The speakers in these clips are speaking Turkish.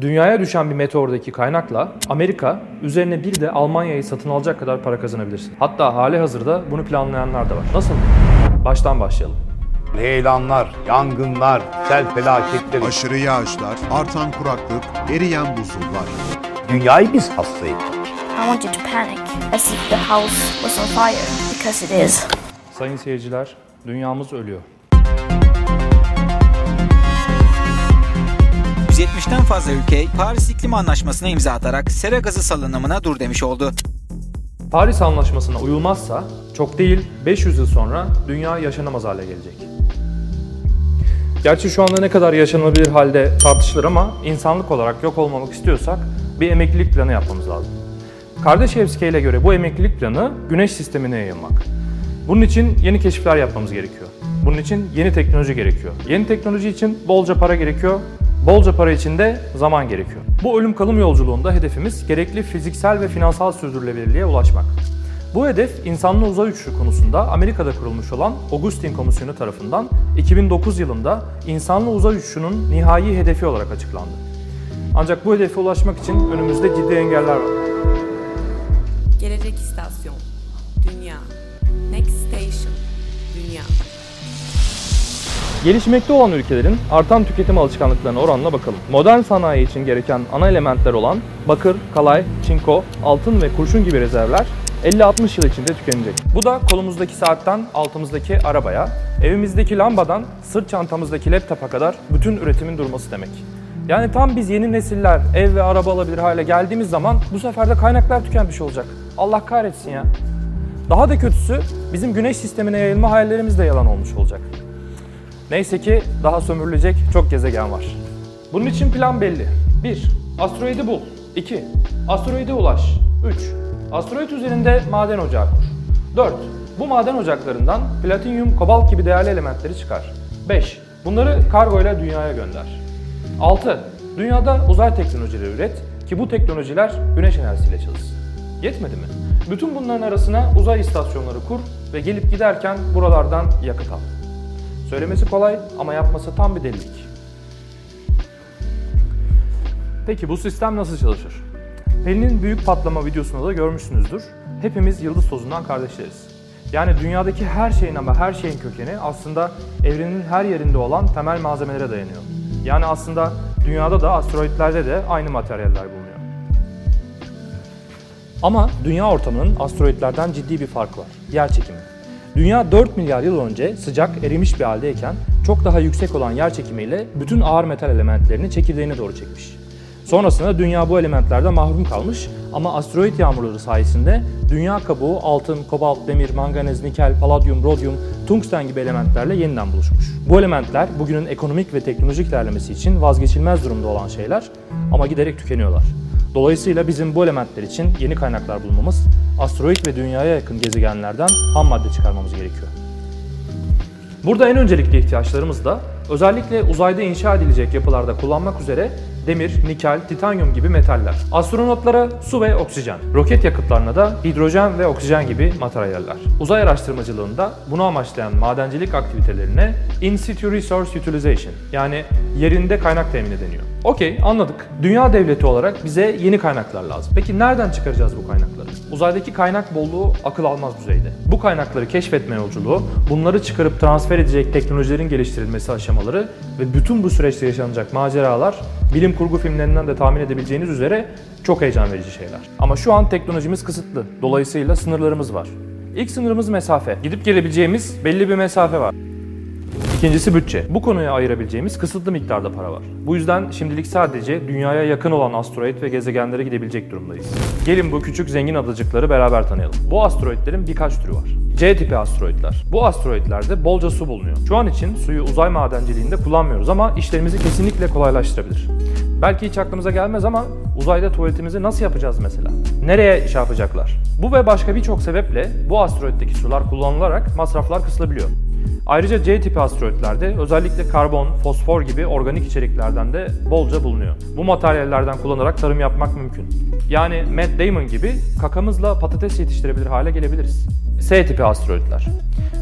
Dünyaya düşen bir meteordaki kaynakla Amerika üzerine bir de Almanya'yı satın alacak kadar para kazanabilirsin. Hatta hali hazırda bunu planlayanlar da var. Nasıl? Baştan başlayalım. Heyelanlar, yangınlar, sel felaketleri. Aşırı yağışlar, artan kuraklık, eriyen buzullar. Dünyayı biz hasta ettik. I want you to panic as if the house was on fire because it is. Sayın seyirciler, dünyamız ölüyor. 170'ten fazla ülke Paris İklim Anlaşması'na imza atarak sera gazı salınımına dur demiş oldu. Paris Anlaşması'na uyulmazsa çok değil 500 yıl sonra dünya yaşanamaz hale gelecek. Gerçi şu anda ne kadar yaşanabilir halde tartışılır ama insanlık olarak yok olmamak istiyorsak bir emeklilik planı yapmamız lazım. Kardashievski'ye göre bu emeklilik planı güneş sistemine yayılmak. Bunun için yeni keşifler yapmamız gerekiyor. Bunun için yeni teknoloji gerekiyor. Yeni teknoloji için bolca para gerekiyor. Bolca para için de zaman gerekiyor. Bu ölüm kalım yolculuğunda hedefimiz gerekli fiziksel ve finansal sürdürülebilirliğe ulaşmak. Bu hedef insanlı uzay uçuşu konusunda Amerika'da kurulmuş olan Augustine Komisyonu tarafından 2009 yılında insanlı uzay uçuşunun nihai hedefi olarak açıklandı. Ancak bu hedefe ulaşmak için önümüzde ciddi engeller var. Gelecek istasyon. Dünya. Gelişmekte olan ülkelerin artan tüketim alışkanlıklarına oranla bakalım. Modern sanayi için gereken ana elementler olan bakır, kalay, çinko, altın ve kurşun gibi rezervler 50-60 yıl içinde tükenecek. Bu da kolumuzdaki saatten altımızdaki arabaya, evimizdeki lambadan sırt çantamızdaki laptopa kadar bütün üretimin durması demek. Yani tam biz yeni nesiller ev ve araba alabilir hale geldiğimiz zaman bu sefer de kaynaklar tükenmiş olacak. Allah kahretsin ya. Daha da kötüsü bizim güneş sistemine yayılma hayallerimiz de yalan olmuş olacak. Neyse ki daha sömürülecek çok gezegen var. Bunun için plan belli. 1. Asteroidi bul. 2. Asteroide ulaş. 3. Asteroid üzerinde maden ocağı kur. 4. Bu maden ocaklarından platinyum, kobalt gibi değerli elementleri çıkar. 5. Bunları kargoyla dünyaya gönder. 6. Dünyada uzay teknolojileri üret ki bu teknolojiler güneş enerjisiyle çalışsın. Yetmedi mi? Bütün bunların arasına uzay istasyonları kur ve gelip giderken buralardan yakıt al. Söylemesi kolay ama yapması tam bir delilik. Peki bu sistem nasıl çalışır? Pelin'in büyük patlama videosunda da görmüşsünüzdür. Hepimiz yıldız tozundan kardeşleriz. Yani dünyadaki her şeyin ama her şeyin kökeni aslında evrenin her yerinde olan temel malzemelere dayanıyor. Yani aslında dünyada da asteroidlerde de aynı materyaller bulunuyor. Ama dünya ortamının asteroidlerden ciddi bir farkı var. Yer çekimi. Dünya 4 milyar yıl önce sıcak erimiş bir haldeyken çok daha yüksek olan yer çekimiyle bütün ağır metal elementlerini çekirdeğine doğru çekmiş. Sonrasında dünya bu elementlerden mahrum kalmış ama asteroid yağmurları sayesinde dünya kabuğu altın, kobalt, demir, manganez, nikel, paladyum, rodyum, tungsten gibi elementlerle yeniden buluşmuş. Bu elementler bugünün ekonomik ve teknolojik ilerlemesi için vazgeçilmez durumda olan şeyler ama giderek tükeniyorlar. Dolayısıyla bizim bu elementler için yeni kaynaklar bulmamız, asteroid ve dünyaya yakın gezegenlerden ham madde çıkarmamız gerekiyor. Burada en öncelikli ihtiyaçlarımız da özellikle uzayda inşa edilecek yapılarda kullanmak üzere demir, nikel, titanyum gibi metaller. Astronotlara su ve oksijen, roket yakıtlarına da hidrojen ve oksijen gibi materyaller. Uzay araştırmacılığında bunu amaçlayan madencilik aktivitelerine in situ resource utilization yani yerinde kaynak temini deniyor. Okey anladık. Dünya devleti olarak bize yeni kaynaklar lazım. Peki nereden çıkaracağız bu kaynakları? Uzaydaki kaynak bolluğu akıl almaz düzeyde. Bu kaynakları keşfetme yolculuğu, bunları çıkarıp transfer edecek teknolojilerin geliştirilmesi aşamaları ve bütün bu süreçte yaşanacak maceralar bilim kurgu filmlerinden de tahmin edebileceğiniz üzere çok heyecan verici şeyler. Ama şu an teknolojimiz kısıtlı. Dolayısıyla sınırlarımız var. İlk sınırımız mesafe. Gidip gelebileceğimiz belli bir mesafe var. İkincisi bütçe. Bu konuya ayırabileceğimiz kısıtlı miktarda para var. Bu yüzden şimdilik sadece dünyaya yakın olan asteroid ve gezegenlere gidebilecek durumdayız. Gelin bu küçük zengin adacıkları beraber tanıyalım. Bu asteroidlerin birkaç türü var. C tipi asteroidler. Bu asteroidlerde bolca su bulunuyor. Şu an için suyu uzay madenciliğinde kullanmıyoruz ama işlerimizi kesinlikle kolaylaştırabilir. Belki hiç aklımıza gelmez ama uzayda tuvaletimizi nasıl yapacağız mesela? Nereye iş yapacaklar? Bu ve başka birçok sebeple bu asteroiddeki sular kullanılarak masraflar kısılabiliyor. Ayrıca C tipi asteroidlerde özellikle karbon, fosfor gibi organik içeriklerden de bolca bulunuyor. Bu materyallerden kullanarak tarım yapmak mümkün. Yani Matt Damon gibi kakamızla patates yetiştirebilir hale gelebiliriz. S tipi asteroidler.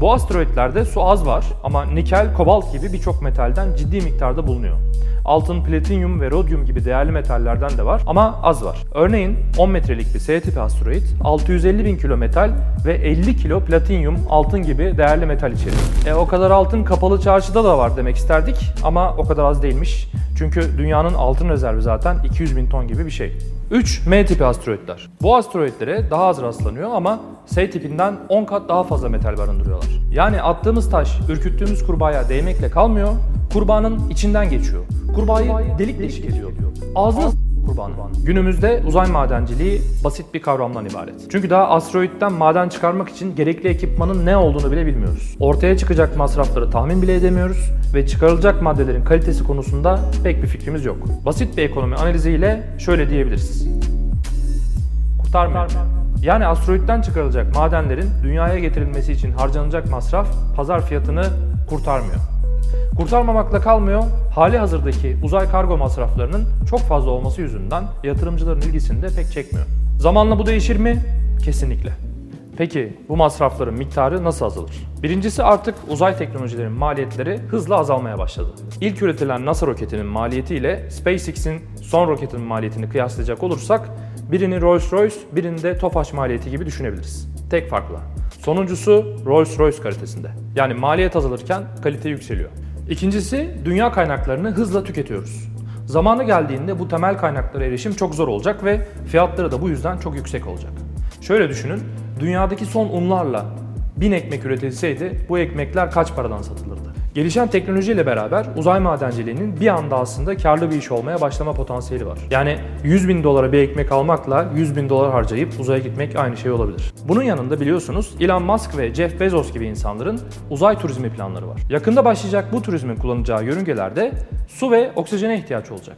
Bu asteroidlerde su az var ama nikel, kobalt gibi birçok metalden ciddi miktarda bulunuyor. Altın, platinyum ve rodyum gibi değerli metallerden de var ama az var. Örneğin 10 metrelik bir S tipi asteroid 650 bin kilo metal ve 50 kilo platinyum, altın gibi değerli metal içeriyor. E, o kadar altın kapalı çarşıda da var demek isterdik ama o kadar az değilmiş. Çünkü dünyanın altın rezervi zaten 200 bin ton gibi bir şey. 3. M tipi asteroidler. Bu asteroidlere daha az rastlanıyor ama S tipinden 10 kat daha fazla metal barındırıyorlar. Yani attığımız taş ürküttüğümüz kurbağaya değmekle kalmıyor, kurbağanın içinden geçiyor. Kurbağayı delik deşik ediyor. Ağzına s- kurbanı. Günümüzde uzay madenciliği basit bir kavramdan ibaret. Çünkü daha asteroitten maden çıkarmak için gerekli ekipmanın ne olduğunu bile bilmiyoruz. Ortaya çıkacak masrafları tahmin bile edemiyoruz ve çıkarılacak maddelerin kalitesi konusunda pek bir fikrimiz yok. Basit bir ekonomi analiziyle şöyle diyebiliriz. Kurtarmıyor. Yani asteroitten çıkarılacak madenlerin dünyaya getirilmesi için harcanacak masraf pazar fiyatını kurtarmıyor. Kurtarmamakla kalmıyor, hali hazırdaki uzay kargo masraflarının çok fazla olması yüzünden yatırımcıların ilgisini de pek çekmiyor. Zamanla bu değişir mi? Kesinlikle. Peki bu masrafların miktarı nasıl azalır? Birincisi artık uzay teknolojilerinin maliyetleri hızla azalmaya başladı. İlk üretilen NASA roketinin maliyeti ile SpaceX'in son roketinin maliyetini kıyaslayacak olursak birini Rolls-Royce, birini de Tofaş maliyeti gibi düşünebiliriz. Tek farkla. Sonuncusu Rolls-Royce kalitesinde. Yani maliyet azalırken kalite yükseliyor. İkincisi dünya kaynaklarını hızla tüketiyoruz. Zamanı geldiğinde bu temel kaynaklara erişim çok zor olacak ve fiyatları da bu yüzden çok yüksek olacak. Şöyle düşünün, dünyadaki son unlarla bin ekmek üretilseydi bu ekmekler kaç paradan satılırdı? Gelişen teknolojiyle beraber uzay madenciliğinin bir anda aslında karlı bir iş olmaya başlama potansiyeli var. Yani 100 bin dolara bir ekmek almakla 100 bin dolar harcayıp uzaya gitmek aynı şey olabilir. Bunun yanında biliyorsunuz Elon Musk ve Jeff Bezos gibi insanların uzay turizmi planları var. Yakında başlayacak bu turizmin kullanacağı yörüngelerde su ve oksijene ihtiyaç olacak.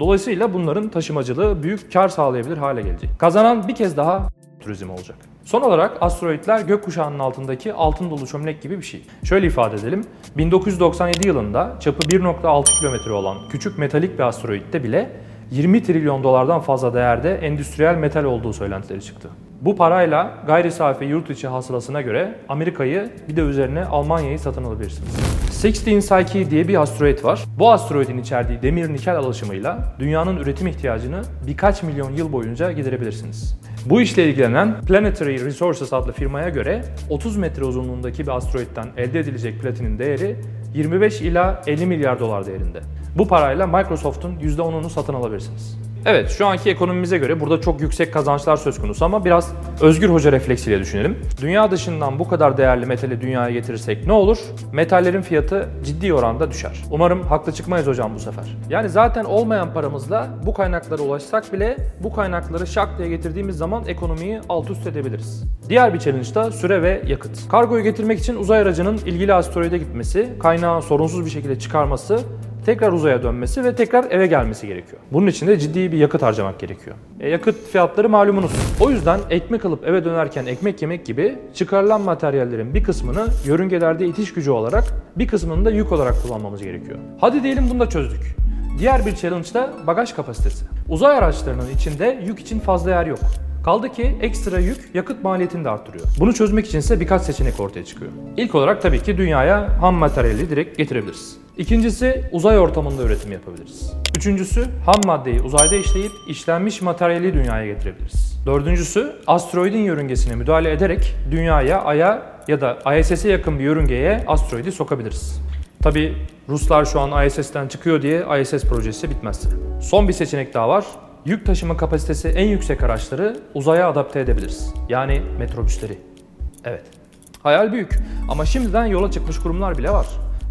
Dolayısıyla bunların taşımacılığı büyük kar sağlayabilir hale gelecek. Kazanan bir kez daha turizm olacak. Son olarak asteroidler gökkuşağının altındaki altın dolu çömlek gibi bir şey. Şöyle ifade edelim. 1997 yılında çapı 1.6 kilometre olan küçük metalik bir asteroidde bile 20 trilyon dolardan fazla değerde endüstriyel metal olduğu söylentileri çıktı. Bu parayla gayri safi yurt içi hasılasına göre Amerika'yı bir de üzerine Almanya'yı satın alabilirsiniz. Sixteen Psyche diye bir asteroid var. Bu asteroidin içerdiği demir nikel alaşımıyla dünyanın üretim ihtiyacını birkaç milyon yıl boyunca giderebilirsiniz. Bu işle ilgilenen Planetary Resources adlı firmaya göre 30 metre uzunluğundaki bir asteroidden elde edilecek platinin değeri 25 ila 50 milyar dolar değerinde. Bu parayla Microsoft'un %10'unu satın alabilirsiniz. Evet, şu anki ekonomimize göre burada çok yüksek kazançlar söz konusu ama biraz özgür hoca refleksiyle düşünelim. Dünya dışından bu kadar değerli metali dünyaya getirirsek ne olur? Metallerin fiyatı ciddi oranda düşer. Umarım haklı çıkmayız hocam bu sefer. Yani zaten olmayan paramızla bu kaynaklara ulaşsak bile bu kaynakları şak diye getirdiğimiz zaman ekonomiyi alt üst edebiliriz. Diğer bir challenge da süre ve yakıt. Kargoyu getirmek için uzay aracının ilgili asteroide gitmesi, kaynağı sorunsuz bir şekilde çıkarması tekrar uzaya dönmesi ve tekrar eve gelmesi gerekiyor. Bunun için de ciddi bir yakıt harcamak gerekiyor. E, yakıt fiyatları malumunuz. O yüzden ekmek alıp eve dönerken ekmek yemek gibi çıkarılan materyallerin bir kısmını yörüngelerde itiş gücü olarak bir kısmını da yük olarak kullanmamız gerekiyor. Hadi diyelim bunu da çözdük. Diğer bir challenge da bagaj kapasitesi. Uzay araçlarının içinde yük için fazla yer yok. Kaldı ki ekstra yük yakıt maliyetini de arttırıyor. Bunu çözmek için ise birkaç seçenek ortaya çıkıyor. İlk olarak tabii ki dünyaya ham materyali direkt getirebiliriz. İkincisi uzay ortamında üretim yapabiliriz. Üçüncüsü ham maddeyi uzayda işleyip işlenmiş materyali dünyaya getirebiliriz. Dördüncüsü asteroidin yörüngesine müdahale ederek dünyaya, aya ya da ISS'e yakın bir yörüngeye asteroidi sokabiliriz. Tabi Ruslar şu an ISS'ten çıkıyor diye ISS projesi bitmez. Son bir seçenek daha var. Yük taşıma kapasitesi en yüksek araçları uzaya adapte edebiliriz. Yani metrobüsleri. Evet. Hayal büyük ama şimdiden yola çıkmış kurumlar bile var.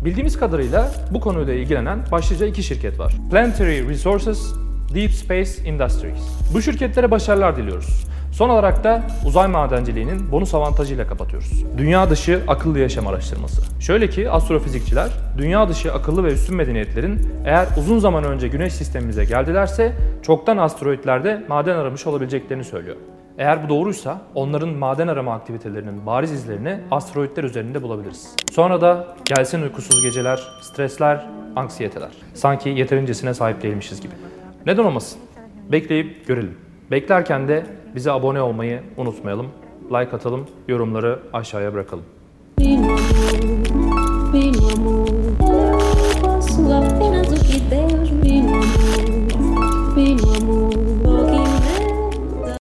Bildiğimiz kadarıyla bu konuyla ilgilenen başlıca iki şirket var. Planetary Resources, Deep Space Industries. Bu şirketlere başarılar diliyoruz. Son olarak da uzay madenciliğinin bonus avantajıyla kapatıyoruz. Dünya dışı akıllı yaşam araştırması. Şöyle ki astrofizikçiler, dünya dışı akıllı ve üstün medeniyetlerin eğer uzun zaman önce güneş sistemimize geldilerse çoktan asteroidlerde maden aramış olabileceklerini söylüyor. Eğer bu doğruysa onların maden arama aktivitelerinin bariz izlerini asteroidler üzerinde bulabiliriz. Sonra da gelsin uykusuz geceler, stresler, anksiyeteler. Sanki yeterincesine sahip değilmişiz gibi. Neden olmasın? Bekleyip görelim. Beklerken de bize abone olmayı unutmayalım. like atalım, yorumları aşağıya bırakalım. Benim benim.